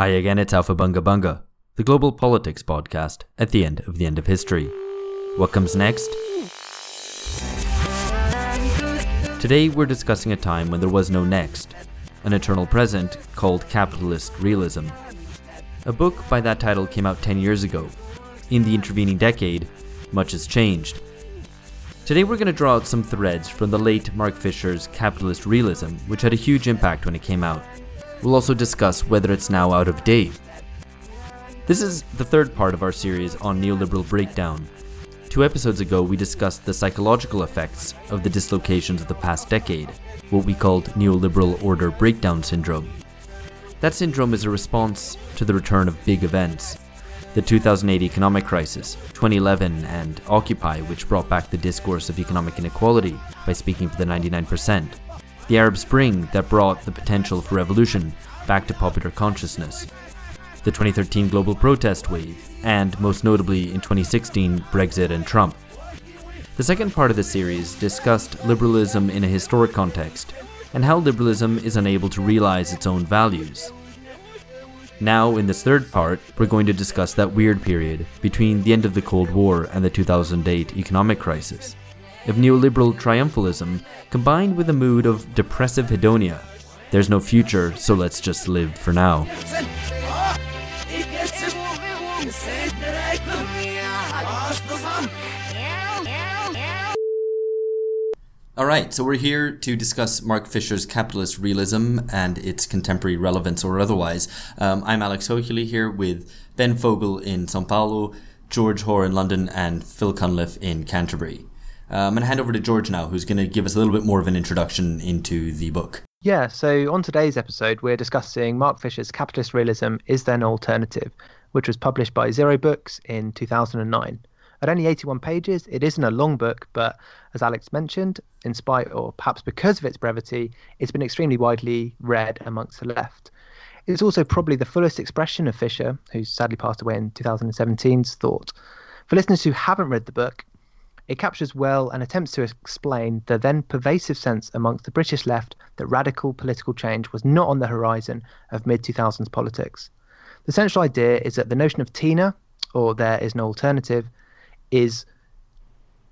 Hi again, it's Aufhebunga Bunga, the global politics podcast at the end of the end of history. What comes next? Today we're discussing a time when there was no next, an eternal present called capitalist realism. A book by that title came out 10 years ago. In the intervening decade, much has changed. Today we're going to draw out some threads from the late Mark Fisher's capitalist realism, which had a huge impact when it came out. We'll also discuss whether it's now out of date. This is the third part of our series on neoliberal breakdown. Two episodes ago, we discussed the psychological effects of the dislocations of the past decade, what we called neoliberal order breakdown syndrome. That syndrome is a response to the return of big events. The 2008 economic crisis, 2011, and Occupy, which brought back the discourse of economic inequality by speaking for the 99% the Arab Spring that brought the potential for revolution back to popular consciousness, the 2013 global protest wave, and most notably in 2016, Brexit and Trump. The second part of the series discussed liberalism in a historic context and how liberalism is unable to realize its own values. Now, in this third part, we're going to discuss that weird period between the end of the Cold War and the 2008 economic crisis of neoliberal triumphalism combined with a mood of depressive hedonia. There's no future, so let's just live for now. Alright, so we're here to discuss Mark Fisher's capitalist realism and its contemporary relevance or otherwise. Um, I'm Alex Hochuli here with Ben Fogel in Sao Paulo, George Hoare in London, and Phil Cunliffe in Canterbury. Uh, I'm going to hand over to George now, who's going to give us a little bit more of an introduction into the book. Yeah, so on today's episode, we're discussing Mark Fisher's Capitalist Realism Is There an Alternative, which was published by Zero Books in 2009. At only 81 pages, it isn't a long book, but as Alex mentioned, in spite or perhaps because of its brevity, it's been extremely widely read amongst the left. It's also probably the fullest expression of Fisher, who sadly passed away in 2017's thought. For listeners who haven't read the book, it captures well and attempts to explain the then pervasive sense amongst the British left that radical political change was not on the horizon of mid 2000s politics. The central idea is that the notion of TINA, or there is no alternative, is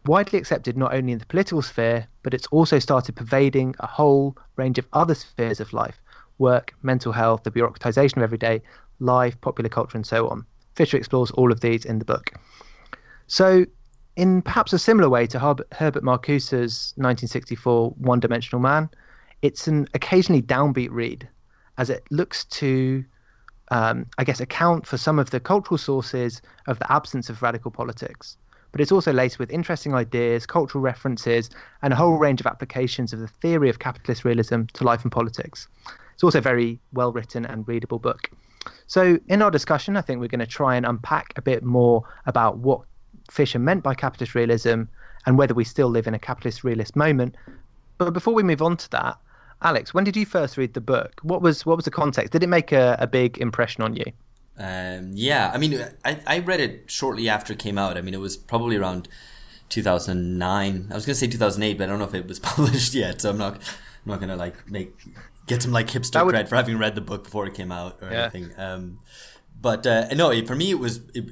widely accepted not only in the political sphere, but it's also started pervading a whole range of other spheres of life work, mental health, the bureaucratization of everyday life, popular culture, and so on. Fisher explores all of these in the book. So, in perhaps a similar way to Herbert Marcuse's 1964 One Dimensional Man, it's an occasionally downbeat read as it looks to, um, I guess, account for some of the cultural sources of the absence of radical politics. But it's also laced with interesting ideas, cultural references, and a whole range of applications of the theory of capitalist realism to life and politics. It's also a very well written and readable book. So, in our discussion, I think we're going to try and unpack a bit more about what Fisher meant by capitalist realism and whether we still live in a capitalist realist moment. But before we move on to that, Alex, when did you first read the book? What was what was the context? Did it make a, a big impression on you? Um, yeah, I mean, I, I read it shortly after it came out. I mean, it was probably around 2009. I was going to say 2008, but I don't know if it was published yet. So I'm not I'm not going to like make get some like hipster would, cred for having read the book before it came out or yeah. anything. Um, but uh, no, for me, it was it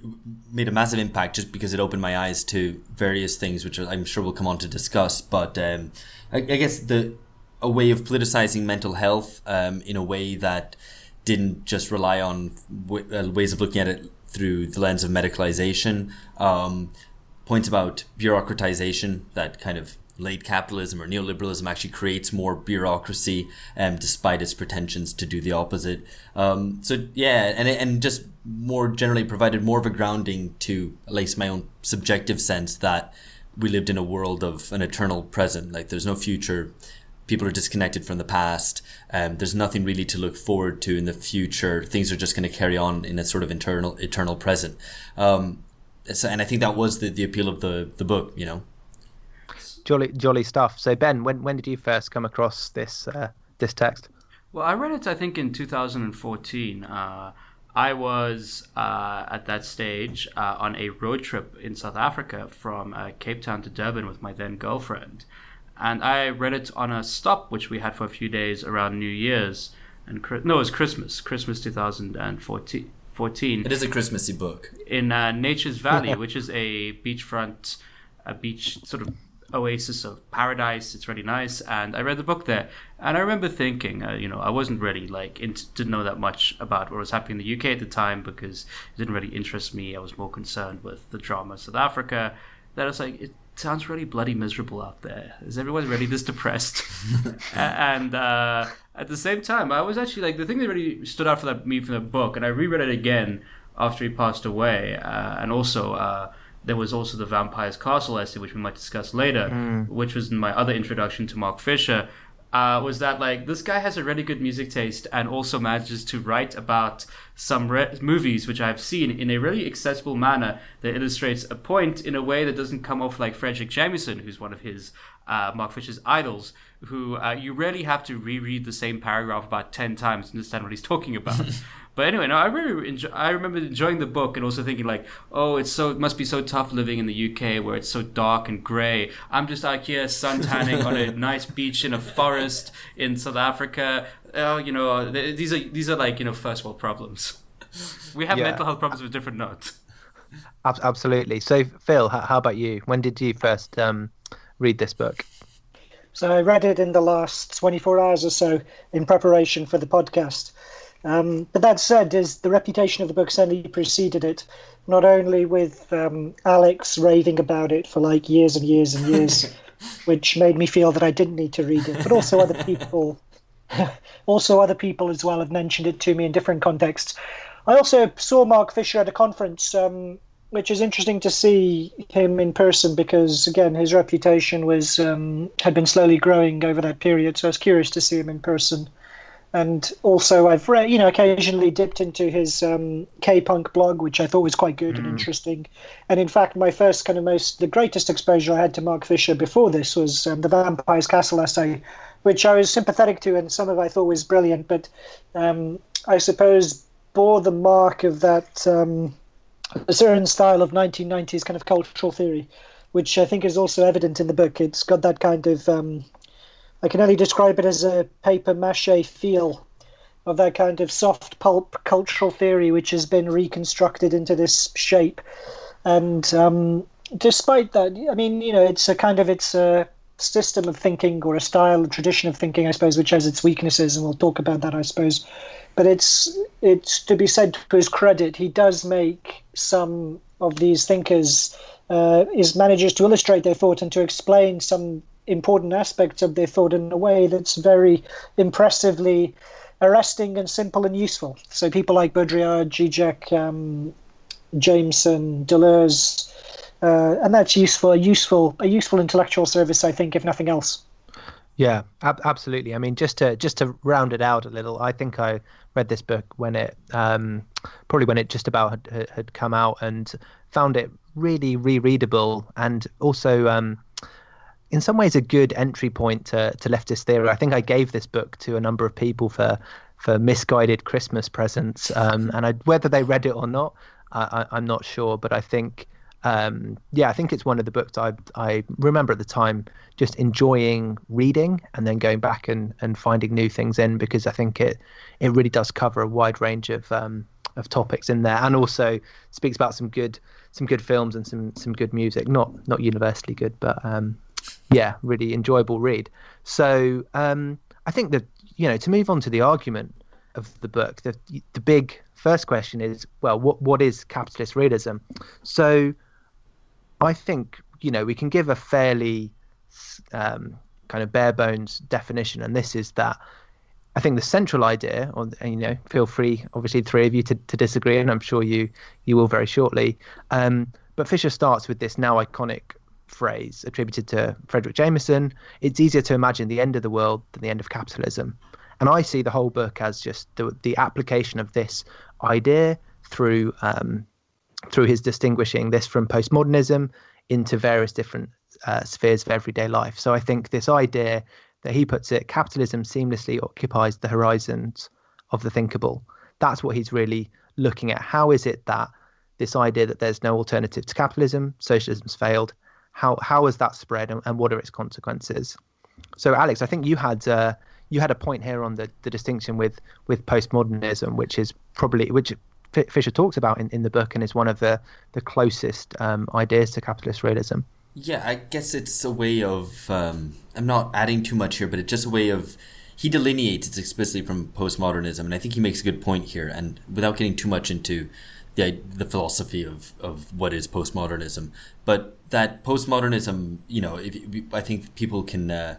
made a massive impact just because it opened my eyes to various things, which I'm sure we'll come on to discuss. But um, I, I, guess the a way of politicizing mental health um, in a way that didn't just rely on w- uh, ways of looking at it through the lens of medicalization. Um, points about bureaucratization that kind of late capitalism or neoliberalism actually creates more bureaucracy, um, despite its pretensions to do the opposite. Um, so yeah, and and just more generally provided more of a grounding to at least my own subjective sense that we lived in a world of an eternal present. Like there's no future. People are disconnected from the past. Um, there's nothing really to look forward to in the future. Things are just going to carry on in a sort of internal, eternal present. Um, so, and I think that was the, the appeal of the, the book, you know jolly jolly stuff. So Ben, when when did you first come across this uh, this text? Well, I read it I think in 2014. Uh, I was uh, at that stage uh, on a road trip in South Africa from uh, Cape Town to Durban with my then girlfriend, and I read it on a stop which we had for a few days around New Year's. and no, it was Christmas, Christmas 2014. 14. It is a Christmassy book. In uh, Nature's Valley, which is a beachfront, a beach sort of oasis of paradise. It's really nice, and I read the book there, and I remember thinking, uh, you know, I wasn't really like into, didn't know that much about what was happening in the UK at the time because it didn't really interest me. I was more concerned with the drama of South Africa. That I was like, it sounds really bloody miserable out there. Is everyone really this depressed? and uh, at the same time, I was actually like the thing that really stood out for that, me from the book, and I reread it again after he passed away, uh, and also. There was also the Vampire's Castle essay, which we might discuss later, mm. which was in my other introduction to Mark Fisher, uh, was that like this guy has a really good music taste and also manages to write about some re- movies which I've seen in a really accessible manner that illustrates a point in a way that doesn't come off like Fredric Jameson, who's one of his uh, Mark Fisher's idols, who uh, you rarely have to reread the same paragraph about ten times to understand what he's talking about. But anyway, no, I really enjoy, I remember enjoying the book and also thinking like, oh, it's so it must be so tough living in the UK where it's so dark and grey. I'm just out here sun tanning on a nice beach in a forest in South Africa. Oh, you know, these are these are like you know first world problems. We have yeah. mental health problems with different notes. Absolutely. So, Phil, how about you? When did you first um, read this book? So I read it in the last 24 hours or so in preparation for the podcast. Um, but that said, is the reputation of the book certainly preceded it, not only with um, Alex raving about it for like years and years and years, which made me feel that I didn't need to read it, but also other people, also other people as well have mentioned it to me in different contexts. I also saw Mark Fisher at a conference, um, which is interesting to see him in person because again his reputation was um, had been slowly growing over that period. So I was curious to see him in person and also I've read, you know, occasionally dipped into his um, K-punk blog, which I thought was quite good mm. and interesting. And in fact, my first kind of most, the greatest exposure I had to Mark Fisher before this was um, the Vampire's Castle essay, which I was sympathetic to, and some of I thought was brilliant, but um, I suppose bore the mark of that um, style of 1990s kind of cultural theory, which I think is also evident in the book. It's got that kind of um, I can only describe it as a paper mache feel of that kind of soft pulp cultural theory, which has been reconstructed into this shape. And um, despite that, I mean, you know, it's a kind of it's a system of thinking or a style, a tradition of thinking, I suppose, which has its weaknesses, and we'll talk about that, I suppose. But it's it's to be said to his credit, he does make some of these thinkers uh, is manages to illustrate their thought and to explain some important aspects of their thought in a way that's very impressively arresting and simple and useful. So people like Baudrillard, Zizek, um, Jameson, Deleuze, uh, and that's useful, a useful, a useful intellectual service, I think, if nothing else. Yeah, ab- absolutely. I mean, just to just to round it out a little, I think I read this book when it um, probably when it just about had, had come out and found it really rereadable and also um, in some ways a good entry point to, to leftist theory. I think I gave this book to a number of people for for misguided Christmas presents, um, and I, whether they read it or not, I, am not sure. But I think, um, yeah, I think it's one of the books I I remember at the time just enjoying reading and then going back and, and finding new things in because I think it it really does cover a wide range of um, of topics in there, and also speaks about some good some good films and some some good music. Not not universally good, but um, yeah, really enjoyable read. So um, I think that you know to move on to the argument of the book, the the big first question is, well, what what is capitalist realism? So I think you know we can give a fairly um, kind of bare bones definition, and this is that I think the central idea, or you know, feel free, obviously, three of you to, to disagree, and I'm sure you you will very shortly. Um, but Fisher starts with this now iconic phrase attributed to Fredric Jameson. It's easier to imagine the end of the world than the end of capitalism. And I see the whole book as just the, the application of this idea through um, through his distinguishing this from postmodernism into various different uh, spheres of everyday life. So I think this idea that he puts it, capitalism seamlessly occupies the horizons of the thinkable. That's what he's really looking at. How is it that this idea that there's no alternative to capitalism, socialism's failed, how how has that spread and, and what are its consequences? So, Alex, I think you had uh, you had a point here on the, the distinction with with postmodernism, which is probably which Fisher talks about in, in the book and is one of the the closest um, ideas to capitalist realism. Yeah, I guess it's a way of um, I'm not adding too much here, but it's just a way of he delineates it explicitly from postmodernism, and I think he makes a good point here. And without getting too much into the the philosophy of, of what is postmodernism, but that postmodernism, you know, if, I think people can uh,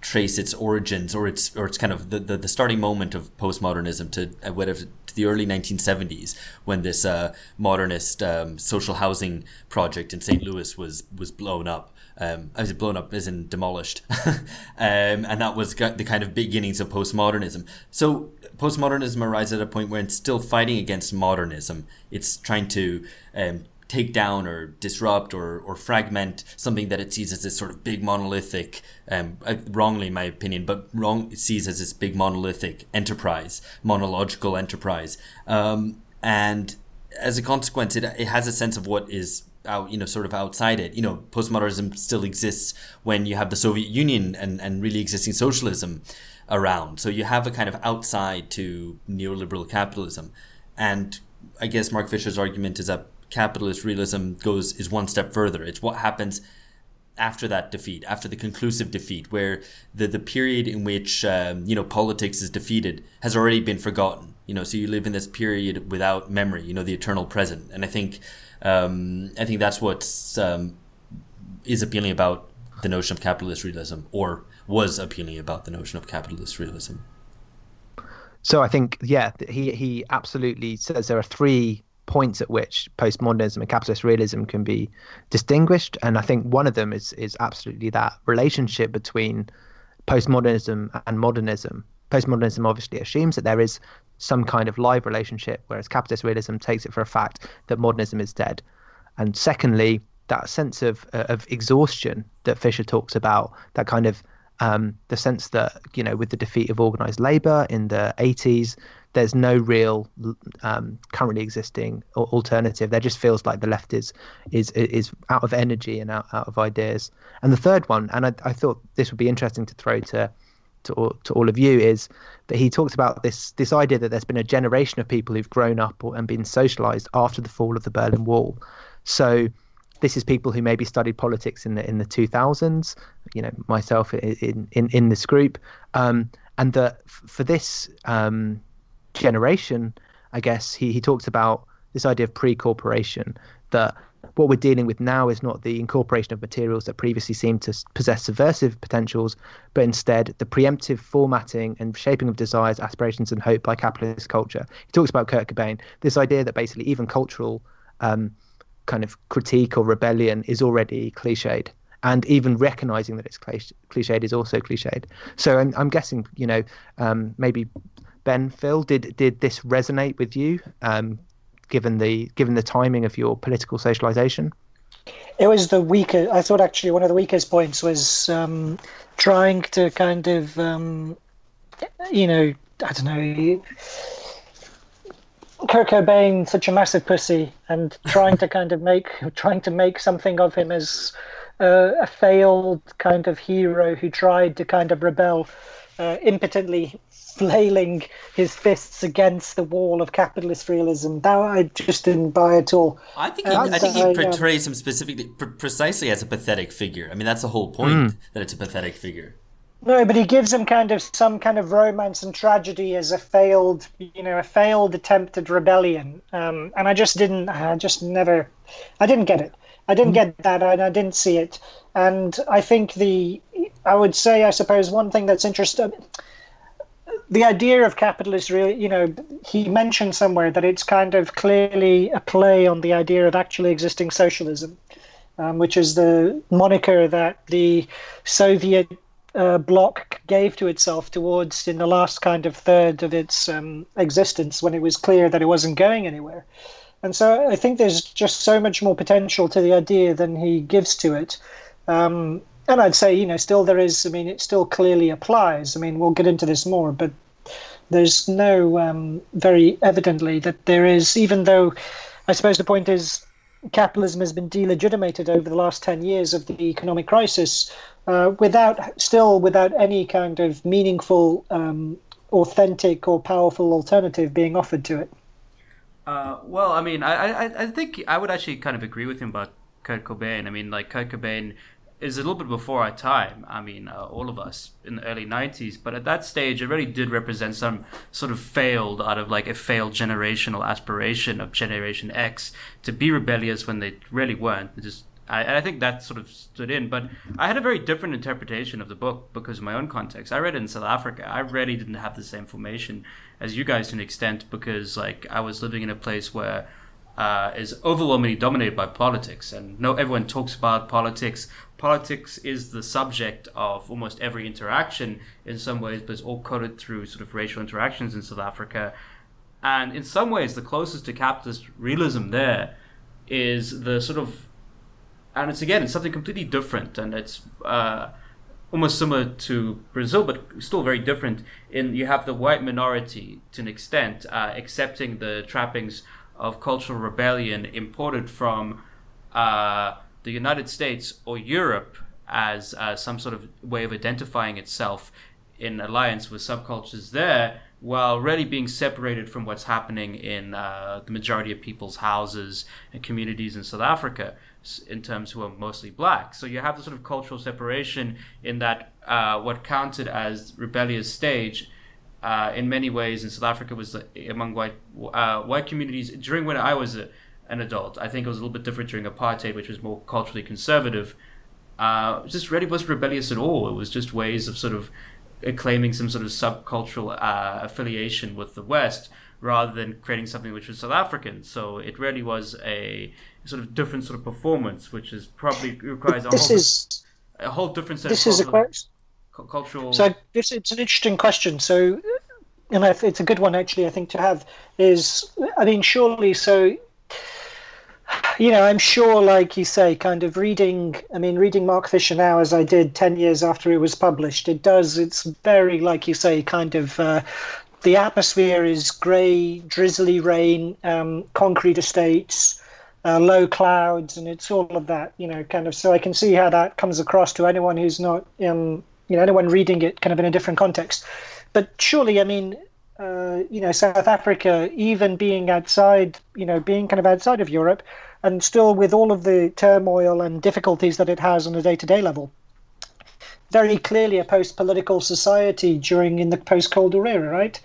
trace its origins or its or its kind of the, the, the starting moment of postmodernism to uh, whatever to the early 1970s when this uh, modernist um, social housing project in St. Louis was was blown up. Um, I was blown up as in demolished, um, and that was the kind of beginnings of postmodernism. So postmodernism arises at a point where it's still fighting against modernism. It's trying to um, take down or disrupt or, or fragment something that it sees as this sort of big monolithic, um, uh, wrongly in my opinion, but wrong sees as this big monolithic enterprise, monological enterprise. Um, and as a consequence, it, it has a sense of what is out, you know, sort of outside it. You know, postmodernism still exists when you have the Soviet Union and, and really existing socialism around. So you have a kind of outside to neoliberal capitalism. And I guess Mark Fisher's argument is that capitalist realism goes is one step further. It's what happens after that defeat, after the conclusive defeat, where the, the period in which um, you know politics is defeated has already been forgotten. You know, so you live in this period without memory. You know, the eternal present, and I think um, I think that's what's um, is appealing about the notion of capitalist realism, or was appealing about the notion of capitalist realism. So I think, yeah, he he absolutely says there are three points at which postmodernism and capitalist realism can be distinguished. And I think one of them is is absolutely that relationship between postmodernism and modernism. Postmodernism obviously assumes that there is some kind of live relationship, whereas capitalist realism takes it for a fact that modernism is dead. And secondly, that sense of of exhaustion that Fisher talks about, that kind of um, the sense that you know with the defeat of organized labor in the 80s there's no real um, currently existing alternative. There just feels like the left is is is out of energy and out, out of ideas. And the third one, and I, I thought this would be interesting to throw to to all, to all of you, is that he talks about this this idea that there's been a generation of people who've grown up and been socialized after the fall of the Berlin Wall. So this is people who maybe studied politics in the in the 2000s. You know, myself in in in this group, um, and that for this um, generation, I guess he, he talks about this idea of pre-corporation that what we're dealing with now is not the incorporation of materials that previously seemed to possess subversive potentials, but instead the preemptive formatting and shaping of desires, aspirations, and hope by capitalist culture. He talks about Kurt Cobain, this idea that basically even cultural um, kind of critique or rebellion is already cliched. And even recognizing that it's cliched is also cliched. So I'm, I'm guessing, you know, um, maybe Ben, Phil, did did this resonate with you, um, given the given the timing of your political socialization? It was the weaker. I thought actually one of the weakest points was um, trying to kind of, um, you know, I don't know. Kurt Cobain, such a massive pussy, and trying to kind of make trying to make something of him as uh, a failed kind of hero who tried to kind of rebel uh, impotently flailing his fists against the wall of capitalist realism. That I just didn't buy at all. I think he, I think he um, portrays him specifically, pr- precisely as a pathetic figure. I mean, that's the whole point mm. that it's a pathetic figure. No, but he gives him kind of some kind of romance and tragedy as a failed, you know, a failed attempted rebellion. Um, and I just didn't, I just never, I didn't get it. I didn't hmm. get that, and I didn't see it. And I think the, I would say, I suppose, one thing that's interesting the idea of capitalist really you know he mentioned somewhere that it's kind of clearly a play on the idea of actually existing socialism um, which is the moniker that the soviet uh, bloc gave to itself towards in the last kind of third of its um, existence when it was clear that it wasn't going anywhere and so i think there's just so much more potential to the idea than he gives to it um, and I'd say, you know, still there is. I mean, it still clearly applies. I mean, we'll get into this more, but there's no um, very evidently that there is, even though I suppose the point is capitalism has been delegitimated over the last 10 years of the economic crisis uh, without still without any kind of meaningful um, authentic or powerful alternative being offered to it. Uh, well i mean I, I, I think i would actually kind of agree with him about kurt cobain. I mean like kurt cobain is a little bit before our time. I mean, uh, all of us in the early 90s. But at that stage, it really did represent some sort of failed out of like a failed generational aspiration of Generation X to be rebellious when they really weren't. Just I, I think that sort of stood in. But I had a very different interpretation of the book because of my own context. I read it in South Africa. I really didn't have the same formation as you guys to an extent because like I was living in a place where uh, is overwhelmingly dominated by politics, and no everyone talks about politics politics is the subject of almost every interaction in some ways, but it's all coded through sort of racial interactions in South Africa. And in some ways, the closest to capitalist realism there is the sort of, and it's again, it's something completely different, and it's uh, almost similar to Brazil, but still very different. In you have the white minority to an extent uh, accepting the trappings of cultural rebellion imported from. Uh, the United States or Europe as uh, some sort of way of identifying itself in alliance with subcultures there, while really being separated from what's happening in uh, the majority of people's houses and communities in South Africa, in terms who are mostly black. So you have the sort of cultural separation in that uh, what counted as rebellious stage. Uh, in many ways, in South Africa, was among white uh, white communities during when I was a, an adult. I think it was a little bit different during apartheid, which was more culturally conservative. Uh, just really wasn't rebellious at all. It was just ways of sort of claiming some sort of subcultural uh, affiliation with the West rather than creating something which was South African. So it really was a sort of different sort of performance, which is probably requires a, this whole, is, a whole different set this of is cultural, a cultural. So this it's an interesting question. So, and it's a good one actually. I think to have is I mean surely so you know, I'm sure, like you say, kind of reading, I mean, reading Mark Fisher now as I did 10 years after it was published, it does, it's very, like you say, kind of, uh, the atmosphere is grey, drizzly rain, um, concrete estates, uh, low clouds, and it's all of that, you know, kind of. So I can see how that comes across to anyone who's not, um, you know, anyone reading it kind of in a different context. But surely, I mean, uh, you know, South Africa, even being outside, you know, being kind of outside of Europe, and still with all of the turmoil and difficulties that it has on a day-to-day level. Very clearly a post-political society during in the post-cold war era right?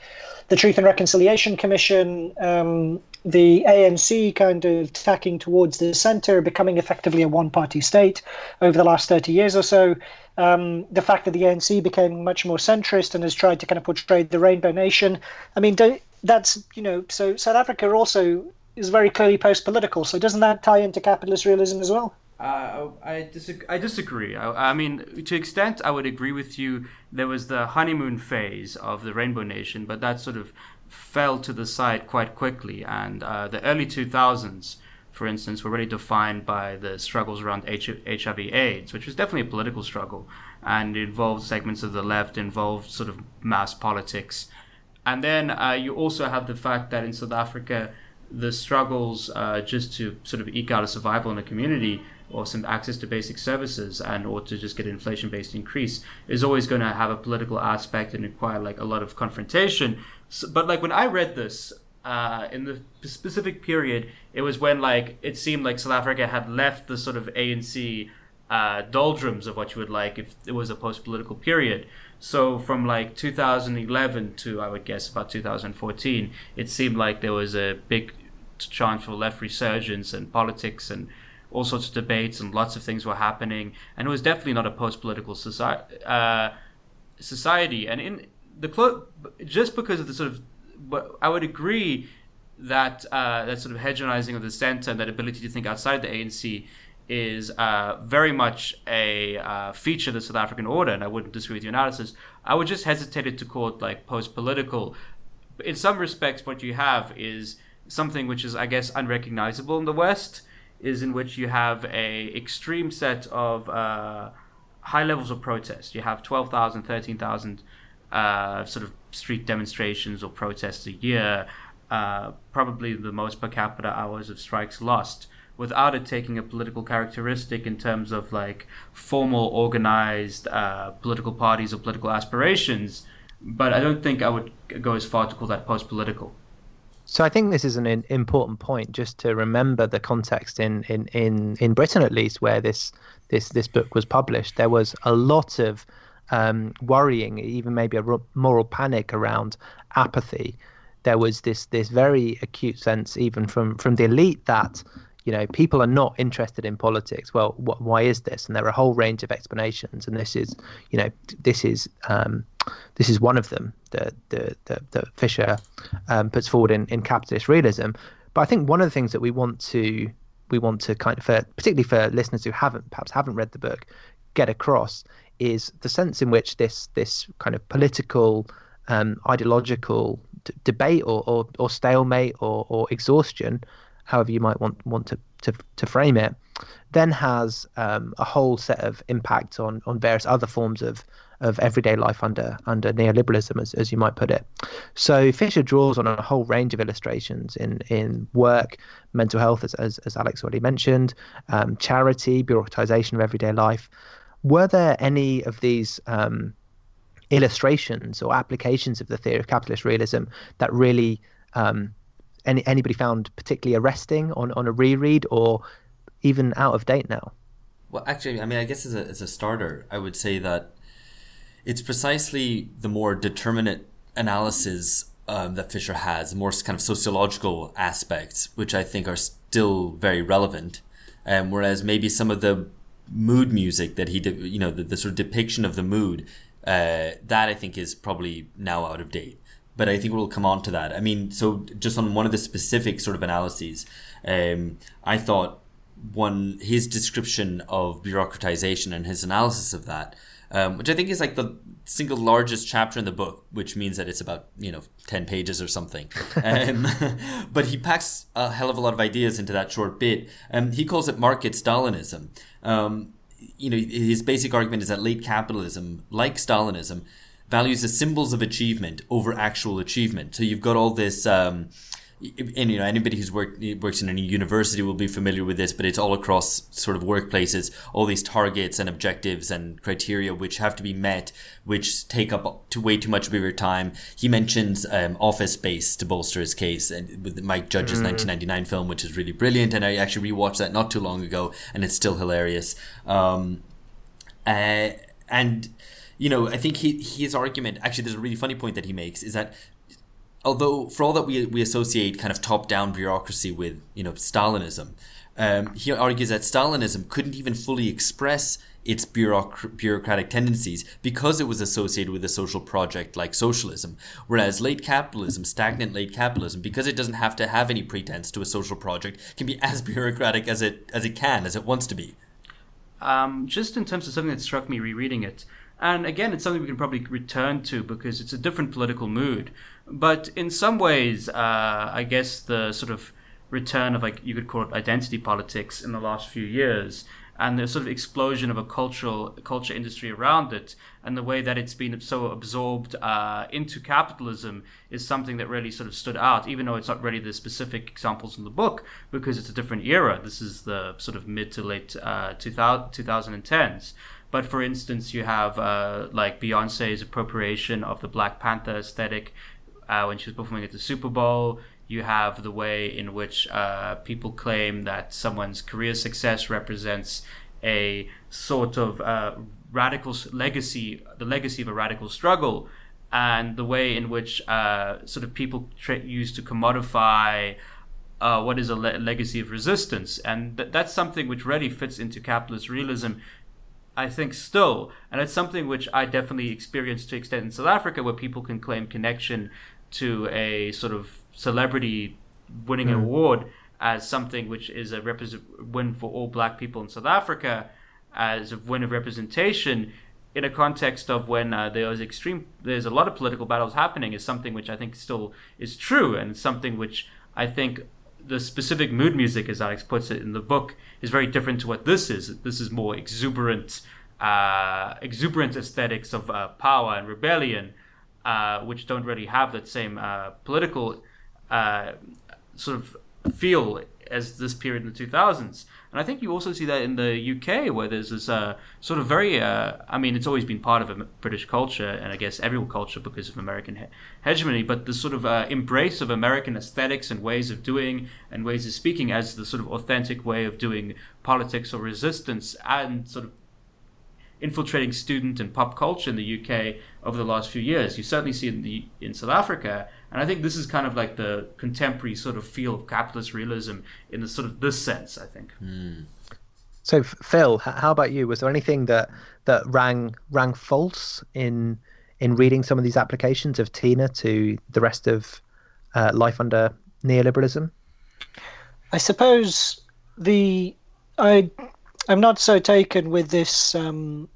The truth and reconciliation commission um, the ANC kind of tacking towards the center, becoming effectively a one party state over the last 30 years or so. Um, the fact that the ANC became much more centrist and has tried to kind of portray the rainbow nation. I mean, that's, you know, so South Africa also is very clearly post-political. So doesn't that tie into capitalist realism as well? Uh, I, disagree. I disagree. I, I, mean, to extent, I would agree with you. There was the honeymoon phase of the Rainbow Nation, but that sort of fell to the side quite quickly. And uh, the early 2000s, for instance, were really defined by the struggles around HIV/AIDS, which was definitely a political struggle, and involved segments of the left, involved sort of mass politics. And then uh, you also have the fact that in South Africa, the struggles uh, just to sort of eke out a survival in a community or some access to basic services and or to just get inflation based increase is always going to have a political aspect and require like a lot of confrontation so, but like when i read this uh, in the specific period it was when like it seemed like south africa had left the sort of anc uh, doldrums of what you would like if it was a post-political period so from like 2011 to I would guess about 2014, it seemed like there was a big chance for left resurgence and politics and all sorts of debates and lots of things were happening. And it was definitely not a post-political society. Uh, society. And in the clo- just because of the sort of, but I would agree that uh, that sort of hegemonizing of the center and that ability to think outside the ANC is uh, very much a uh, feature of the South African order, and I wouldn't disagree with your analysis. I would just hesitate to call it like post-political. In some respects, what you have is something which is, I guess, unrecognizable in the West, is in which you have a extreme set of uh, high levels of protest. You have 12,000, 13,000 uh, sort of street demonstrations or protests a year, uh, probably the most per capita hours of strikes lost without it taking a political characteristic in terms of like formal organized uh, political parties or political aspirations. But I don't think I would go as far to call that post political. So I think this is an important point, just to remember the context in, in, in, in Britain, at least, where this this this book was published. There was a lot of um, worrying, even maybe a moral panic around apathy. There was this this very acute sense, even from from the elite, that you know people are not interested in politics. Well wh- why is this? And there are a whole range of explanations and this is you know this is um, this is one of them that the, the, the fisher um, puts forward in, in capitalist realism. But i think one of the things that we want to we want to kind of for, particularly for listeners who haven't perhaps haven't read the book get across is the sense in which this this kind of political um, ideological d- debate or, or, or stalemate or, or exhaustion however you might want want to to, to frame it, then has um, a whole set of impacts on on various other forms of of everyday life under under neoliberalism, as, as you might put it. So Fisher draws on a whole range of illustrations in in work, mental health, as as, as Alex already mentioned, um, charity, bureaucratization of everyday life. Were there any of these um, illustrations or applications of the theory of capitalist realism that really um, any anybody found particularly arresting on, on a reread or even out of date now? Well, actually, I mean, I guess as a, as a starter, I would say that it's precisely the more determinate analysis um, that Fisher has, more kind of sociological aspects, which I think are still very relevant. Um, whereas maybe some of the mood music that he, de- you know, the, the sort of depiction of the mood, uh, that I think is probably now out of date but I think we'll come on to that. I mean, so just on one of the specific sort of analyses, um, I thought one his description of bureaucratization and his analysis of that, um, which I think is like the single largest chapter in the book, which means that it's about you know ten pages or something. Um, but he packs a hell of a lot of ideas into that short bit. Um, he calls it market Stalinism. Um, you know, his basic argument is that late capitalism, like Stalinism, values the symbols of achievement over actual achievement. So you've got all this. Um, and you know anybody who's worked works in any university will be familiar with this but it's all across sort of workplaces all these targets and objectives and criteria which have to be met which take up to way too much of your time he mentions um, office space to bolster his case and with mike judge's mm. 1999 film which is really brilliant and i actually rewatched that not too long ago and it's still hilarious um, uh, and you know, I think he, his argument actually there's a really funny point that he makes is that although for all that we we associate kind of top down bureaucracy with you know Stalinism, um, he argues that Stalinism couldn't even fully express its bureauc- bureaucratic tendencies because it was associated with a social project like socialism. Whereas late capitalism, stagnant late capitalism, because it doesn't have to have any pretense to a social project, can be as bureaucratic as it as it can, as it wants to be. Um, just in terms of something that struck me rereading it, and again, it's something we can probably return to because it's a different political mood. But in some ways, uh, I guess the sort of return of like you could call it identity politics in the last few years and the sort of explosion of a cultural culture industry around it and the way that it's been so absorbed uh, into capitalism is something that really sort of stood out even though it's not really the specific examples in the book because it's a different era this is the sort of mid to late uh, 2000, 2010s but for instance, you have uh, like Beyonce's appropriation of the Black Panther aesthetic uh, when she was performing at the Super Bowl. You have the way in which uh, people claim that someone's career success represents a sort of uh, radical legacy, the legacy of a radical struggle, and the way in which uh, sort of people tra- use to commodify. Uh, what is a le- legacy of resistance, and th- that's something which really fits into capitalist realism I think still, and it's something which I definitely experienced to extent in South Africa, where people can claim connection to a sort of celebrity winning mm. an award as something which is a represent- win for all black people in South Africa, as a win of representation in a context of when uh, there's extreme, there's a lot of political battles happening, is something which I think still is true, and something which I think the specific mood music, as Alex puts it in the book, is very different to what this is. This is more exuberant, uh, exuberant aesthetics of uh, power and rebellion, uh, which don't really have that same uh, political uh, sort of feel as this period in the 2000s. And I think you also see that in the UK, where there's this uh, sort of very, uh, I mean, it's always been part of British culture, and I guess every culture because of American he- hegemony, but the sort of uh, embrace of American aesthetics and ways of doing and ways of speaking as the sort of authentic way of doing politics or resistance and sort of infiltrating student and pop culture in the UK over the last few years. You certainly see in the in South Africa, and I think this is kind of like the contemporary sort of feel of capitalist realism in the sort of this sense. I think. Mm. So, Phil, how about you? Was there anything that that rang rang false in in reading some of these applications of Tina to the rest of uh, life under neoliberalism? I suppose the I I'm not so taken with this um,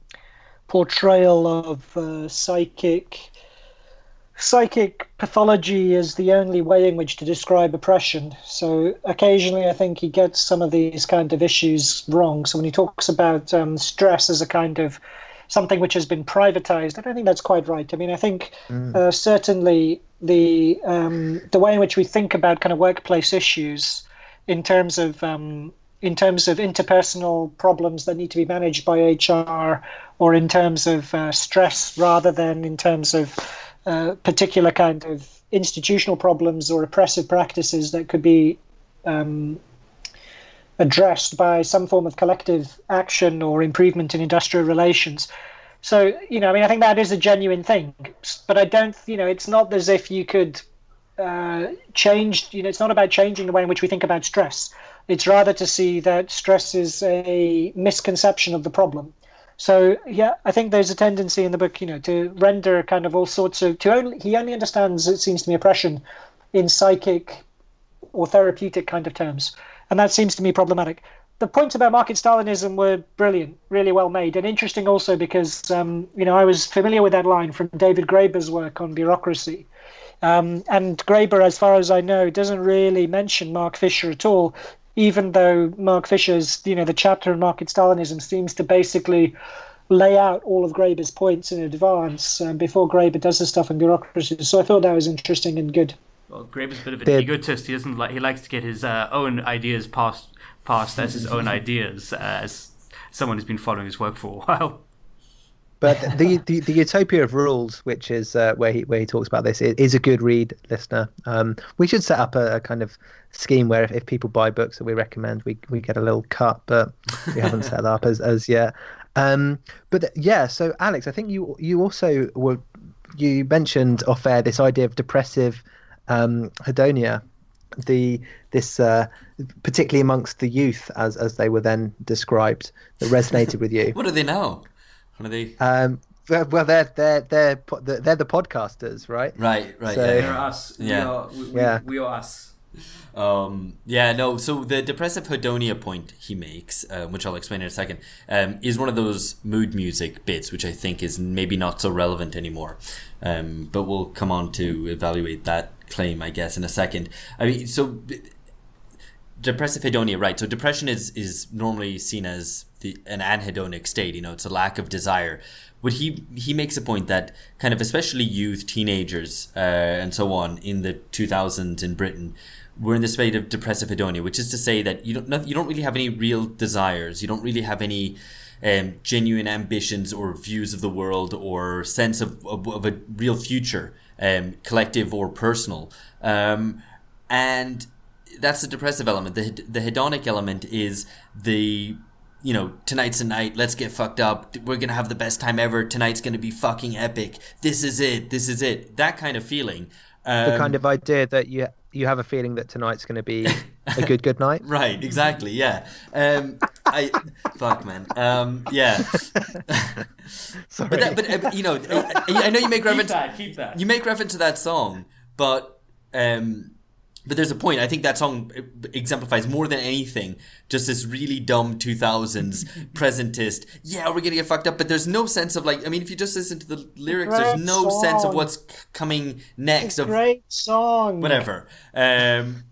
portrayal of uh, psychic psychic pathology is the only way in which to describe oppression. So occasionally, I think he gets some of these kind of issues wrong. So when he talks about um, stress as a kind of something which has been privatized, I don't think that's quite right. I mean, I think mm. uh, certainly the um, the way in which we think about kind of workplace issues in terms of um, in terms of interpersonal problems that need to be managed by HR, or in terms of uh, stress rather than in terms of uh, particular kind of institutional problems or oppressive practices that could be um, addressed by some form of collective action or improvement in industrial relations. So, you know, I mean, I think that is a genuine thing, but I don't, you know, it's not as if you could uh, change, you know, it's not about changing the way in which we think about stress. It's rather to see that stress is a misconception of the problem. So yeah, I think there's a tendency in the book, you know, to render kind of all sorts of to only he only understands it seems to me oppression in psychic or therapeutic kind of terms, and that seems to me problematic. The points about market Stalinism were brilliant, really well made, and interesting also because um, you know I was familiar with that line from David Graeber's work on bureaucracy, um, and Graeber, as far as I know, doesn't really mention Mark Fisher at all even though Mark Fisher's, you know, the chapter on market Stalinism seems to basically lay out all of Graeber's points in advance um, before Graeber does the stuff in bureaucracy. So I thought that was interesting and good. Well, Graeber's a bit of an egotist. He doesn't like. He likes to get his uh, own ideas passed passed as his own ideas. Uh, as someone who's been following his work for a while. But the, the, the Utopia of Rules, which is uh, where he where he talks about this, is a good read, listener. Um, we should set up a, a kind of scheme where if, if, people buy books that we recommend, we we get a little cut, but we haven't set that up as as yet. Um, but yeah, so Alex, I think you you also were you mentioned off air this idea of depressive um, hedonia, the this uh, particularly amongst the youth as as they were then described that resonated with you. what are they now? What are they? Um, well, they're they're they're they're the podcasters, right? Right, right. So, yeah, they're us. Yeah, we are, we, yeah. We, we are us. Um, yeah, no. So the depressive hedonia point he makes, uh, which I'll explain in a second, um, is one of those mood music bits, which I think is maybe not so relevant anymore. Um, but we'll come on to evaluate that claim, I guess, in a second. I mean, so depressive hedonia, right? So depression is is normally seen as the an anhedonic state. You know, it's a lack of desire. But he he makes a point that kind of especially youth, teenagers, uh, and so on in the 2000s in Britain were in the state of depressive hedonia, which is to say that you don't you don't really have any real desires. You don't really have any um, genuine ambitions or views of the world or sense of, of, of a real future, um, collective or personal. Um, and that's the depressive element. The the hedonic element is the you know, tonight's a night. Let's get fucked up. We're gonna have the best time ever. Tonight's gonna be fucking epic. This is it. This is it. That kind of feeling. Um, the kind of idea that you you have a feeling that tonight's gonna be a good good night. right. Exactly. Yeah. Um, I fuck man. Um, yeah. Sorry. But that, but uh, you know, I, I, know you make reference. Keep that. Keep that. You make reference to that song, but um but there's a point. I think that song exemplifies more than anything just this really dumb 2000s presentist. Yeah, we're gonna get fucked up, but there's no sense of like. I mean, if you just listen to the lyrics, there's no song. sense of what's coming next. of great song. Whatever. Um,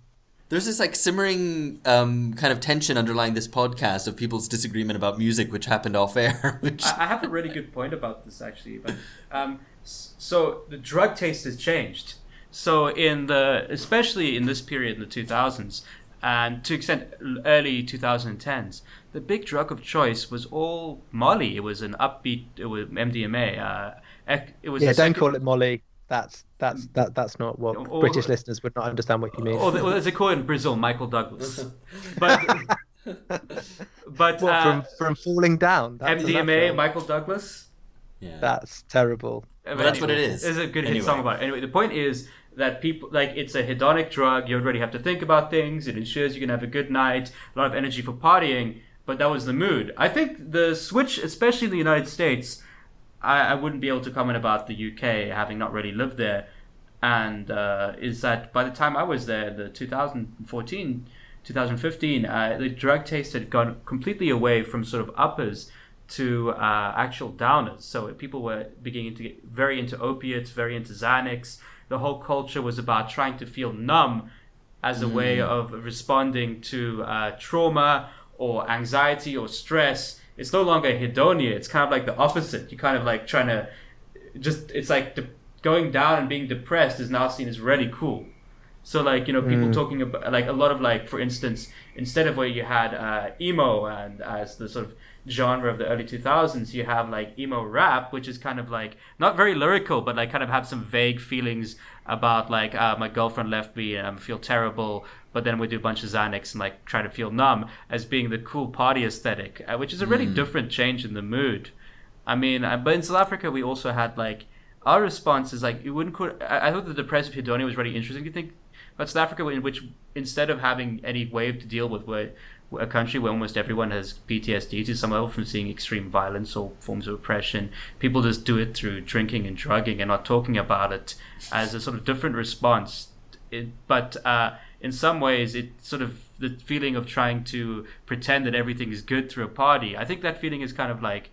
there's this like simmering um, kind of tension underlying this podcast of people's disagreement about music, which happened off air. Which I have a really good point about this actually, but um, so the drug taste has changed so in the especially in this period in the 2000s, and to extent early 2010s, the big drug of choice was all Molly. It was an upbeat. It was MDMA. Uh, it was yeah. Don't second... call it Molly. That's that's that that's not what or, British listeners would not understand what you mean. Or, or as they call it in Brazil, Michael Douglas. but but what, uh, from from falling down. That's MDMA, Michael Douglas. Yeah, that's terrible. But, that's what it is. It's a good anyway. hit song about it. Anyway, the point is that people like it's a hedonic drug. You already have to think about things. It ensures you can have a good night, a lot of energy for partying. But that was the mood. I think the switch, especially in the United States, I, I wouldn't be able to comment about the UK, having not really lived there. And uh, is that by the time I was there, the 2014, 2015, uh, the drug taste had gone completely away from sort of uppers to uh, actual downers. So people were beginning to get very into opiates, very into Xanax. The whole culture was about trying to feel numb as a mm. way of responding to uh, trauma or anxiety or stress. It's no longer hedonia. It's kind of like the opposite. You're kind of like trying to just, it's like de- going down and being depressed is now seen as really cool. So like you know people mm. talking about like a lot of like for instance instead of where you had uh, emo and as the sort of genre of the early 2000s you have like emo rap which is kind of like not very lyrical but like kind of have some vague feelings about like uh, my girlfriend left me and I feel terrible but then we do a bunch of Xanax and like try to feel numb as being the cool party aesthetic uh, which is a really mm. different change in the mood I mean uh, but in South Africa we also had like our response is like you wouldn't call, I, I thought the depressive hedonia was really interesting. You think but South Africa, in which instead of having any way to deal with where a country where almost everyone has PTSD to some level from seeing extreme violence or forms of oppression. People just do it through drinking and drugging and not talking about it as a sort of different response. It, but uh, in some ways, it sort of the feeling of trying to pretend that everything is good through a party. I think that feeling is kind of like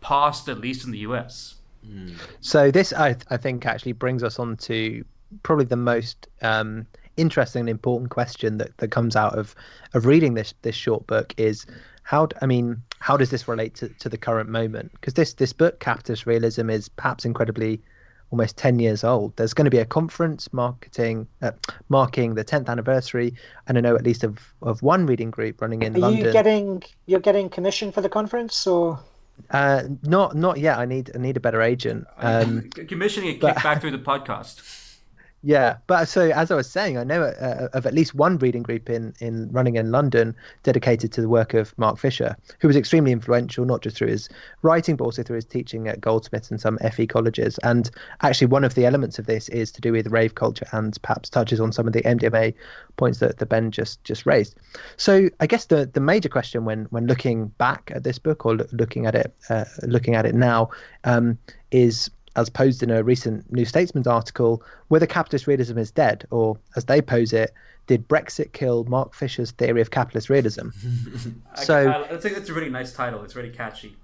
past, at least in the US. Mm. So this, I, I think, actually brings us on to probably the most um, interesting and important question that, that comes out of of reading this this short book is how I mean how does this relate to, to the current moment? Because this this book, Capitalist Realism, is perhaps incredibly almost 10 years old. There's going to be a conference marketing uh, marking the 10th anniversary, and I know at least of, of one reading group running in Are London. you getting you're getting commission for the conference or? Uh, not not yet. I need I need a better agent. Um, Commissioning a kickback but... through the podcast. Yeah, but so as I was saying, I know uh, of at least one reading group in, in running in London dedicated to the work of Mark Fisher, who was extremely influential, not just through his writing, but also through his teaching at Goldsmiths and some FE colleges. And actually, one of the elements of this is to do with rave culture and perhaps touches on some of the MDMA points that, that Ben just just raised. So I guess the, the major question when when looking back at this book or looking at it uh, looking at it now um, is as posed in a recent New Statesman article, whether capitalist realism is dead, or as they pose it, did Brexit kill Mark Fisher's theory of capitalist realism? so I, I, think that's a really nice title. It's really catchy.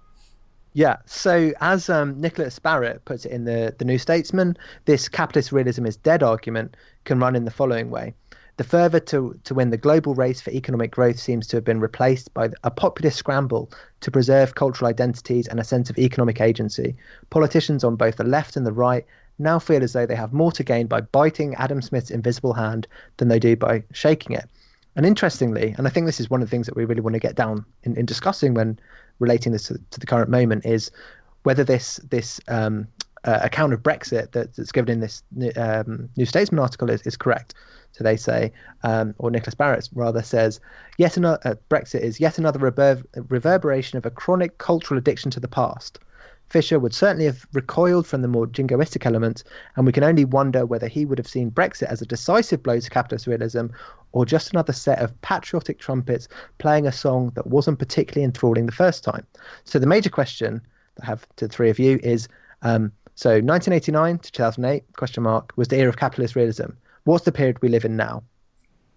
Yeah. So as um, Nicholas Barrett puts it in the the New Statesman, this capitalist realism is dead argument can run in the following way. The fervour to, to win the global race for economic growth seems to have been replaced by a populist scramble to preserve cultural identities and a sense of economic agency. Politicians on both the left and the right now feel as though they have more to gain by biting Adam Smith's invisible hand than they do by shaking it. And interestingly, and I think this is one of the things that we really want to get down in, in discussing when relating this to, to, the current moment is whether this this um, uh, account of Brexit that, that's given in this um, New Statesman article is, is correct. So they say, um, or Nicholas Barrett rather says, yet another uh, Brexit is yet another rever- reverberation of a chronic cultural addiction to the past. Fisher would certainly have recoiled from the more jingoistic elements, and we can only wonder whether he would have seen Brexit as a decisive blow to capitalist realism or just another set of patriotic trumpets playing a song that wasn't particularly enthralling the first time. So the major question that I have to the three of you is um, so 1989 to 2008 question mark was the era of capitalist realism. What's the period we live in now?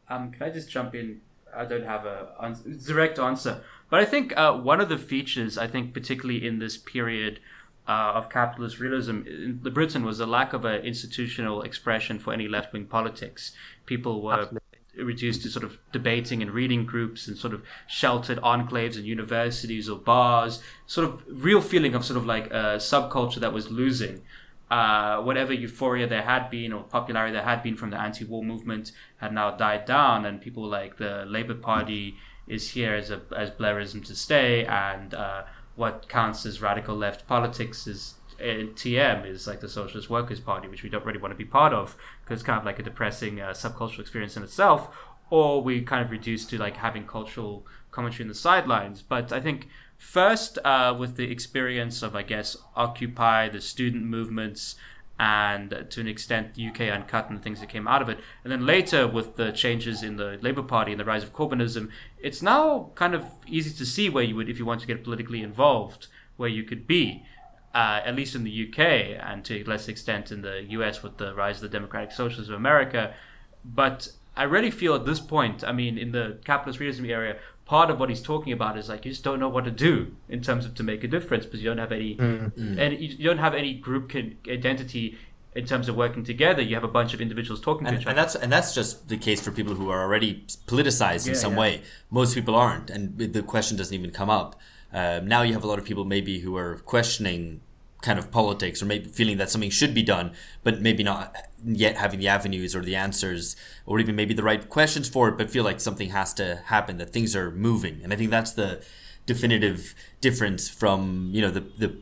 Um, can I just jump in? I don't have a direct answer, but I think uh, one of the features, I think particularly in this period uh, of capitalist realism in Britain, was the lack of an institutional expression for any left wing politics. People were Absolutely. reduced to sort of debating and reading groups and sort of sheltered enclaves and universities or bars. Sort of real feeling of sort of like a subculture that was losing. Uh, whatever euphoria there had been or popularity there had been from the anti-war movement had now died down, and people like the Labour Party is here as a as Blairism to stay, and uh, what counts as radical left politics is uh, TM is like the Socialist Workers Party, which we don't really want to be part of because it's kind of like a depressing uh, subcultural experience in itself, or we kind of reduce to like having cultural commentary in the sidelines. But I think First, uh, with the experience of, I guess, Occupy, the student movements, and to an extent, UK Uncut and the things that came out of it. And then later, with the changes in the Labour Party and the rise of Corbynism, it's now kind of easy to see where you would, if you want to get politically involved, where you could be. Uh, at least in the UK, and to a less extent in the US with the rise of the Democratic Socialists of America. But I really feel at this point, I mean, in the capitalist realism area, part of what he's talking about is like you just don't know what to do in terms of to make a difference because you don't have any mm-hmm. and you don't have any group can, identity in terms of working together. You have a bunch of individuals talking and, to each other. and that's and that's just the case for people who are already politicized in yeah, some yeah. way. Most people aren't and the question doesn't even come up. Um, now you have a lot of people maybe who are questioning kind of politics or maybe feeling that something should be done, but maybe not yet having the avenues or the answers or even maybe the right questions for it, but feel like something has to happen, that things are moving. And I think that's the definitive difference from, you know, the, the,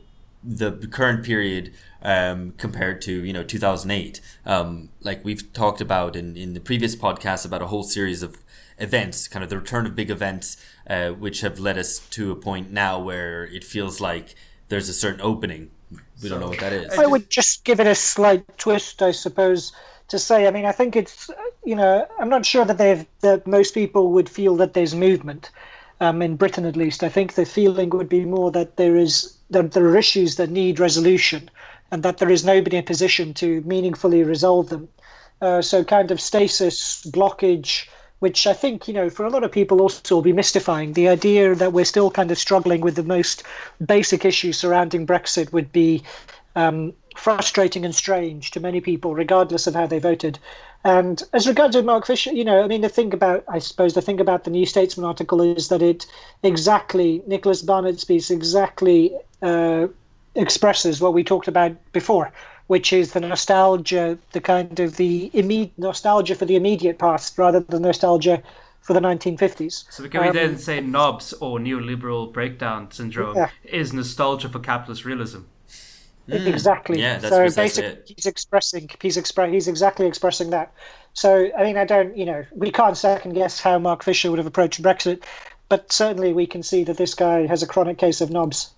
the current period um, compared to you know 2008 um, like we've talked about in, in the previous podcast about a whole series of events kind of the return of big events uh, which have led us to a point now where it feels like there's a certain opening we so, don't know what that is. I would just give it a slight twist, I suppose, to say. I mean, I think it's you know, I'm not sure that they've that most people would feel that there's movement. Um, in Britain, at least, I think the feeling would be more that there is that there are issues that need resolution, and that there is nobody in a position to meaningfully resolve them. Uh, so, kind of stasis, blockage, which I think, you know, for a lot of people also will be mystifying. The idea that we're still kind of struggling with the most basic issues surrounding Brexit would be um, frustrating and strange to many people, regardless of how they voted. And as regards to Mark Fisher, you know, I mean, the thing about, I suppose, the thing about the New Statesman article is that it exactly, Nicholas Barnett's piece exactly uh, expresses what we talked about before which is the nostalgia, the kind of the immediate nostalgia for the immediate past rather than nostalgia for the 1950s. So can we um, then say knobs or neoliberal breakdown syndrome yeah. is nostalgia for capitalist realism? Mm. Exactly. Yeah, that's so basically, he's expressing he's expre- he's exactly expressing that. So I mean, I don't, you know, we can't second guess how Mark Fisher would have approached Brexit, but certainly we can see that this guy has a chronic case of knobs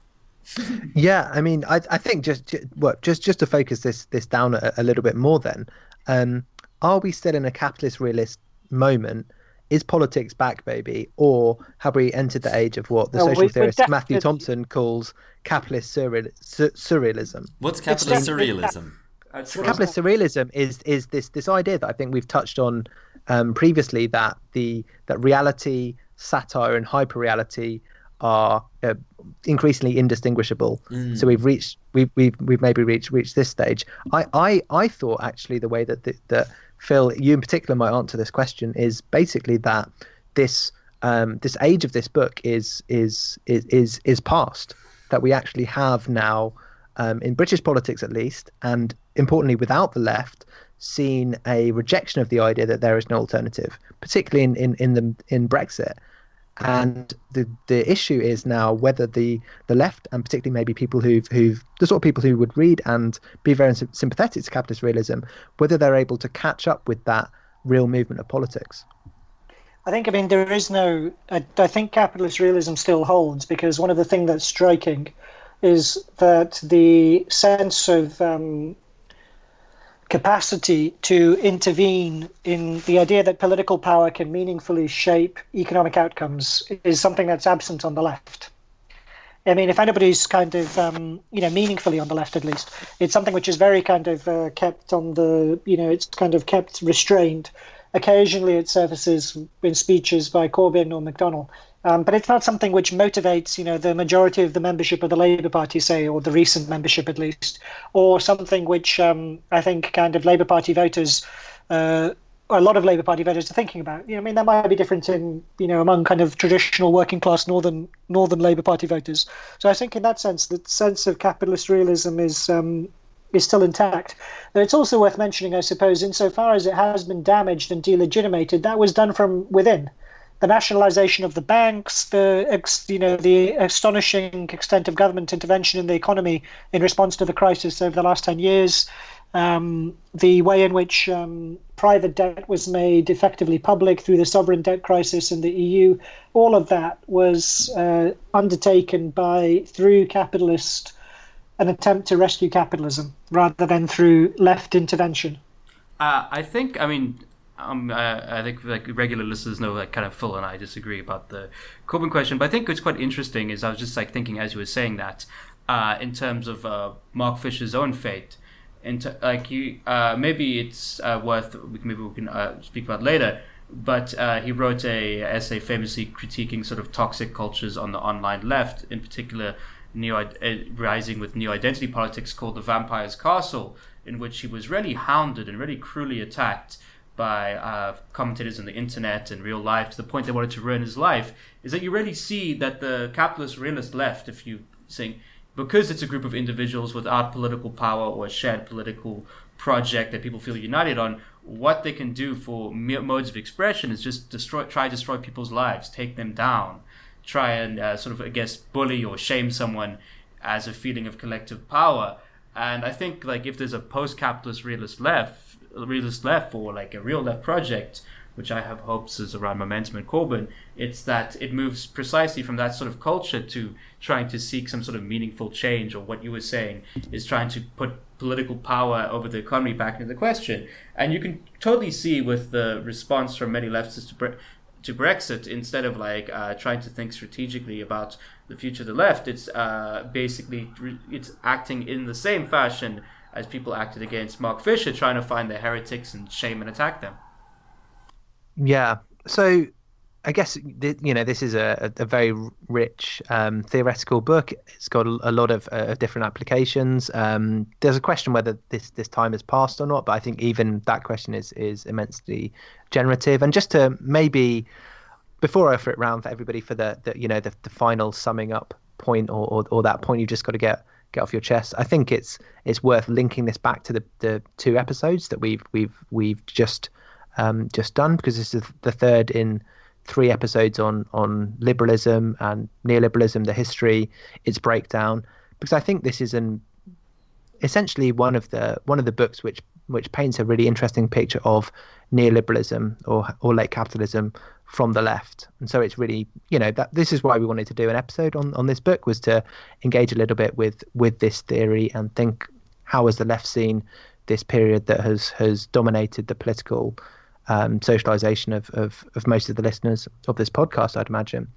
yeah, I mean, I I think just well, just just to focus this this down a, a little bit more. Then, um, are we still in a capitalist realist moment? Is politics back, baby, or have we entered the age of what the no, social we, theorist Matthew Thompson calls capitalist surreal, sur- surrealism? What's capitalist surrealism? capitalist surrealism is is this this idea that I think we've touched on um, previously that the that reality, satire, and hyperreality are uh, increasingly indistinguishable. Mm. So we've reached we've, we've we've maybe reached reached this stage. I I, I thought actually the way that the, that Phil you in particular might answer this question is basically that this um, this age of this book is is is is is past. That we actually have now um, in British politics at least, and importantly without the left, seen a rejection of the idea that there is no alternative, particularly in in in the in Brexit and the the issue is now whether the the left and particularly maybe people who've who've the sort of people who would read and be very sympathetic to capitalist realism whether they're able to catch up with that real movement of politics. I think I mean there is no I, think capitalist realism still holds because one of the things that's striking is that the sense of um, capacity to intervene in the idea that political power can meaningfully shape economic outcomes is something that's absent on the left. I mean, if anybody's kind of, um, you know, meaningfully on the left at least, it's something which is very kind of uh, kept on the, you know, it's kind of kept restrained. Occasionally it surfaces in speeches by Corbyn or McDonnell, um, but it's not something which motivates, you know, the majority of the membership of the Labour Party, say, or the recent membership at least, or something which um, I think kind of Labour Party voters, uh, a lot of Labour Party voters are thinking about. You know, I mean, that might be different in, you know, among kind of traditional working class northern northern Labour Party voters. So I think in that sense, the sense of capitalist realism is um, is still intact. It's also worth mentioning, I suppose, insofar as it has been damaged and delegitimated, that was done from within. The nationalisation of the banks, the you know the astonishing extent of government intervention in the economy in response to the crisis over the last ten years, um, the way in which um, private debt was made effectively public through the sovereign debt crisis in the EU, all of that was uh, undertaken by through capitalist an attempt to rescue capitalism rather than through left intervention. Uh, I think, I mean, um, I, I, think like regular listeners know that kind of Phil and I disagree about the Corbyn question, but I think what's quite interesting is I was just like thinking as you were saying that uh, in terms of uh, Mark Fisher's own fate, into like you uh, maybe it's uh, worth maybe we can uh, speak about later but uh, he wrote a essay famously critiquing sort of toxic cultures on the online left in particular uh, rising with new identity politics called the vampire's castle in which he was really hounded and really cruelly attacked by uh, commentators on the internet and real life to the point they wanted to ruin his life is that you really see that the capitalist realist left if you think, because it's a group of individuals without political power or a shared political project that people feel united on, what they can do for modes of expression is just destroy, try to destroy people's lives, take them down, try and uh, sort of, I guess, bully or shame someone as a feeling of collective power. And I think like if there's a post-capitalist realist left, realist left or like a real left project, which I have hopes is around momentum and Corbyn, it's that it moves precisely from that sort of culture to trying to seek some sort of meaningful change, or what you were saying is trying to put political power over the economy back into the question. And you can totally see with the response from many leftists to, Bre- to Brexit, instead of like uh, trying to think strategically about the future of the left, it's uh, basically re- it's acting in the same fashion as people acted against Mark Fisher, trying to find the heretics and shame and attack them. Yeah. So I guess you know this is a, a very rich um, theoretical book. It's got a lot of uh, different applications. Um, there's a question whether this this time has passed or not, but I think even that question is is immensely generative. And just to maybe before I offer it round for everybody for the, the you know the, the final summing up point or, or, or that point you've just got to get get off your chest. I think it's it's worth linking this back to the, the two episodes that we've we've we've just um, just done because this is the third in three episodes on on liberalism and neoliberalism, the history, its breakdown. Because I think this is an essentially one of the one of the books which which paints a really interesting picture of neoliberalism or or late capitalism from the left. And so it's really, you know, that this is why we wanted to do an episode on, on this book was to engage a little bit with with this theory and think how has the left seen this period that has has dominated the political um, socialization of, of, of most of the listeners of this podcast, I'd imagine.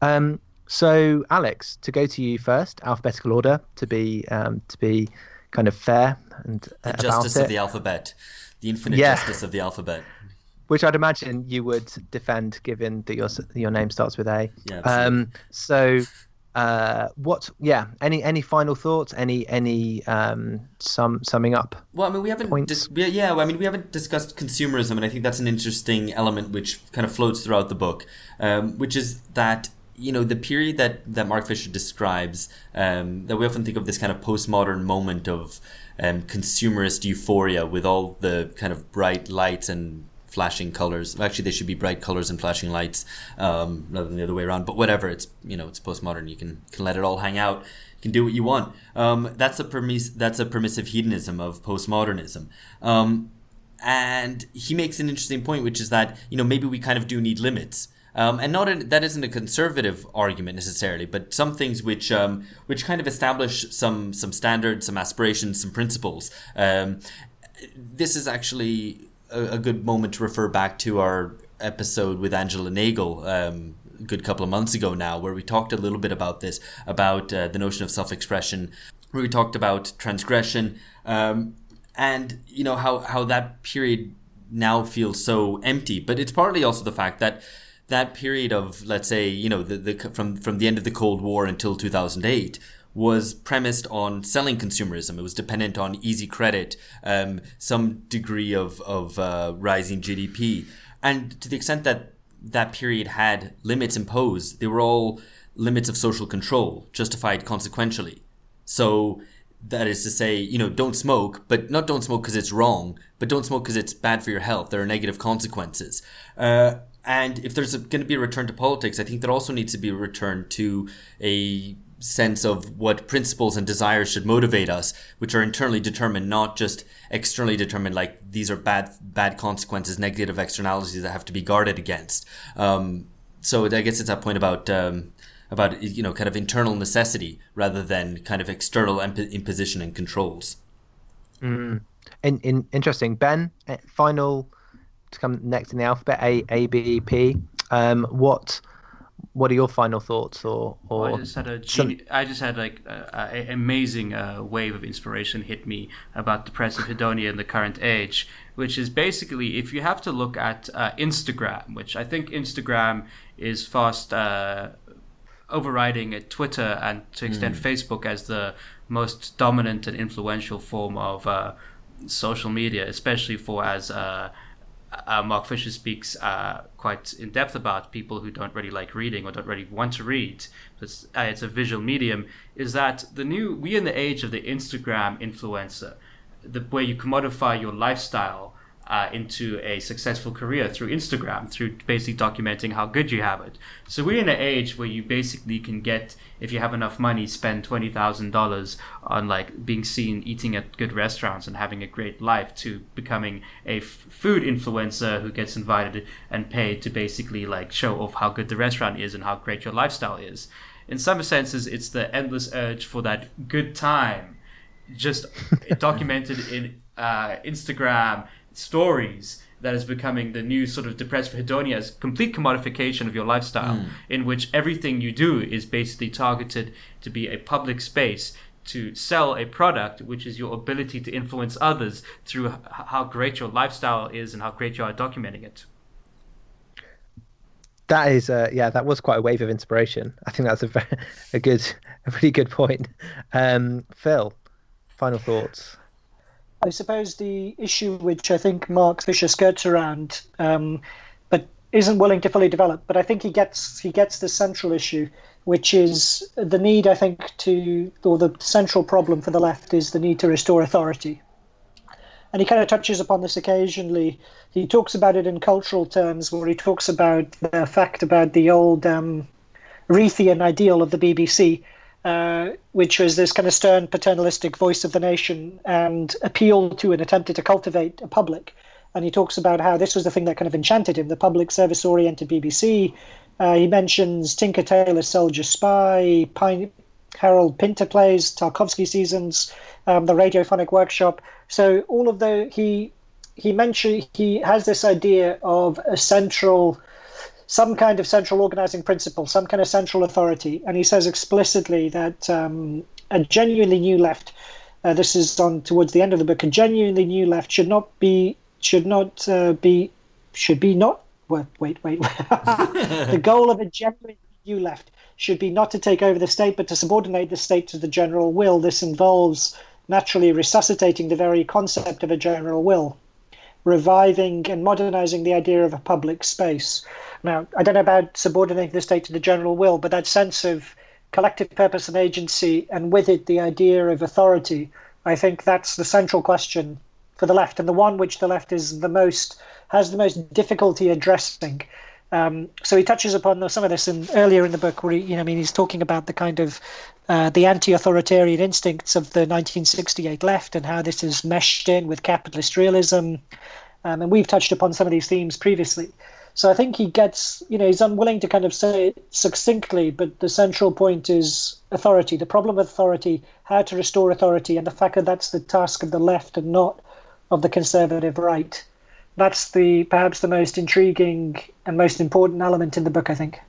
Um, so, Alex, to go to you first, alphabetical order to be um, to be kind of fair and uh, the justice of the alphabet, the infinite yeah. justice of the alphabet. Which I'd imagine you would defend, given that your your name starts with A. Yeah. Um, so uh, what? Yeah. Any any final thoughts? Any any um, sum summing up? Well, I mean, we haven't. Dis- yeah, I mean, we haven't discussed consumerism, and I think that's an interesting element which kind of floats throughout the book, um, which is that you know the period that that Mark Fisher describes um, that we often think of this kind of postmodern moment of um, consumerist euphoria with all the kind of bright lights and flashing colors. Actually, they should be bright colors and flashing lights um, rather than the other way around. But whatever, it's you know it's postmodern. You can can let it all hang out. You can do what you want. Um, that's a permis- That's a permissive hedonism of postmodernism. Um, and he makes an interesting point, which is that you know maybe we kind of do need limits. Um, and not that isn't a conservative argument necessarily, but some things which um, which kind of establish some some standards, some aspirations, some principles. Um, this is actually a, a, good moment to refer back to our episode with Angela Nagle. Um, a good couple of months ago now, where we talked a little bit about this, about uh, the notion of self-expression, where we talked about transgression, um, and you know how how that period now feels so empty. But it's partly also the fact that that period of let's say you know the, the from from the end of the Cold War until 2008 was premised on selling consumerism. It was dependent on easy credit, um, some degree of, of uh, rising GDP. And to the extent that that period had limits imposed, they were all limits of social control, justified consequentially. So that is to say, you know, don't smoke, but not don't smoke because it's wrong, but don't smoke because it's bad for your health. There are negative consequences. Uh, and if there's going to be a return to politics, I think there also needs to be a return to a sense of what principles and desires should motivate us, which are internally determined, not just externally determined. Like these are bad bad consequences, negative externalities that have to be guarded against. Um, so I guess it's that point about um, about you know kind of internal necessity rather than kind of external imp- imposition and controls. Mm. In, in, interesting, Ben. Eh, final to come next in the alphabet A A B P. Um, what what are your final thoughts or, or well, I just had a geni- I just had like an amazing uh, wave of inspiration hit me about depressive hedonia in the current age which is basically if you have to look at uh, Instagram which I think Instagram is fast uh, overriding Twitter and to extent mm. Facebook as the most dominant and influential form of uh, social media especially for as uh, Mark Fisher speaks uh, quite in depth about people who don't really like reading or don't really want to read. It's, uh, it's a visual medium. Is that the new? We in the age of the Instagram influencer, the where you commodify your lifestyle uh, into a successful career through Instagram, through basically documenting how good you have it. So we're in an age where you basically can get, if you have enough money, spend twenty thousand dollars on like being seen eating at good restaurants and having a great life, to becoming a f- food influencer who gets invited and paid to basically like show off how good the restaurant is and how great your lifestyle is. In some senses, it's the endless urge for that good time, just documented in uh, Instagram stories that is becoming the new sort of depressive hedonia as complete commodification of your lifestyle mm. in which everything you do is basically targeted to be a public space to sell a product which is your ability to influence others through h- how great your lifestyle is and how great you are documenting it. That is uh, yeah that was quite a wave of inspiration. I think that's a very, a good a really good point. Um, phil final thoughts I suppose the issue which I think Mark Fisher skirts around, um, but isn't willing to fully develop. But I think he gets he gets the central issue, which is the need. I think to or the central problem for the left is the need to restore authority. And he kind of touches upon this occasionally. He talks about it in cultural terms, where he talks about the fact about the old um, Reithian ideal of the BBC, uh, which was this kind of stern paternalistic voice of the nation and appealed to and attempted to cultivate a public. And he talks about how this was the thing that kind of enchanted him the public service oriented BBC. Uh, he mentions Tinker Tailor Soldier Spy, Pine, Harold Pinter plays, Tarkovsky seasons, um, the Radiophonic Workshop. So all of the he he mentioned he has this idea of a central some kind of central organizing principle, some kind of central authority. And he says explicitly that um, a genuinely new left, uh, this is on towards the end of the book, a genuinely new left should not be should not uh, be should be not wait wait wait. the goal of a genuinely new left should be not to take over the state, but to subordinate the state to the general will. This involves naturally resuscitating the very concept of a general will, reviving and modernizing the idea of a public space. Now, I don't know about subordinating the state to the general will, but that sense of collective purpose and agency, and with it the idea of authority, I think that's the central question for the left, and the one which the left is the most has the most difficulty addressing. Um, so he touches upon some of this in, earlier in the book, where he, you know, I mean, he's talking about the kind of uh, the anti-authoritarian instincts of the 1968 left and how this is meshed in with capitalist realism. Um, and we've touched upon some of these themes previously. So I think he gets, you know, he's unwilling to kind of say it succinctly, but the central point is authority, the problem of authority, how to restore authority, and the fact that that's the task of the left and not of the conservative right. That's the perhaps the most intriguing and most important element in the book, I think.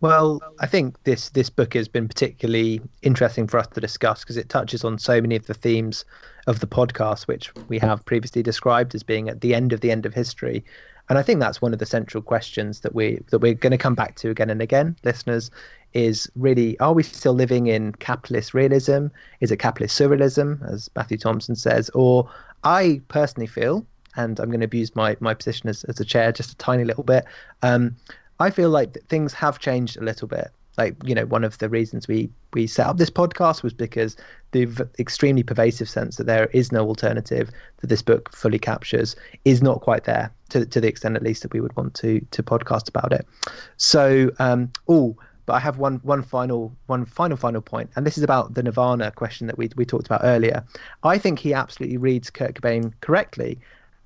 Well, I think this this book has been particularly interesting for us to discuss because it touches on so many of the themes of the podcast, which we have previously described as being at the end of the end of history, and I think that's one of the central questions that we that we're going to come back to again and again, listeners, is really are we still living in capitalist realism? Is it capitalist surrealism, as Matthew Thompson says? Or I personally feel, and I'm going to abuse my my position as, as a chair just a tiny little bit. Um, I feel like things have changed a little bit. like you know one of the reasons we we set up this podcast was because the extremely pervasive sense that there is no alternative that this book fully captures is not quite there to to the extent at least that we would want to to podcast about it. So um oh but I have one one final one final final point, and this is about the Nirvana question that we we talked about earlier. I think he absolutely reads Kurt Cobain correctly.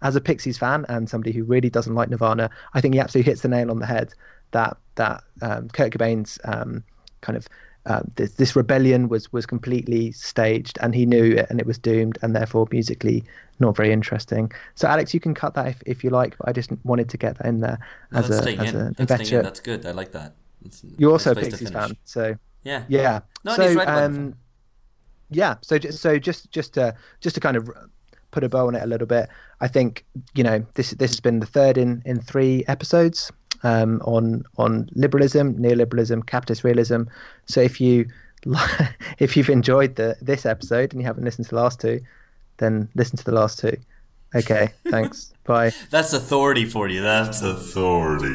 As a Pixies fan and somebody who really doesn't like Nirvana, I think he absolutely hits the nail on the head. That that um, Kurt Cobain's um, kind of uh, this, this rebellion was was completely staged, and he knew it, and it was doomed, and therefore musically not very interesting. So, Alex, you can cut that if, if you like, but I just wanted to get that in there no, as that's a as in. an that's, that's good. I like that. You're also a Pixies fan, so yeah, yeah. No, so, right um, yeah. So just so just just to just to kind of put a bow on it a little bit, I think you know this this has been the third in in three episodes um, on on liberalism, neoliberalism, capitalist realism. So if you if you've enjoyed the this episode and you haven't listened to the last two, then listen to the last two. Okay, thanks. Bye. That's authority for you. That's authority.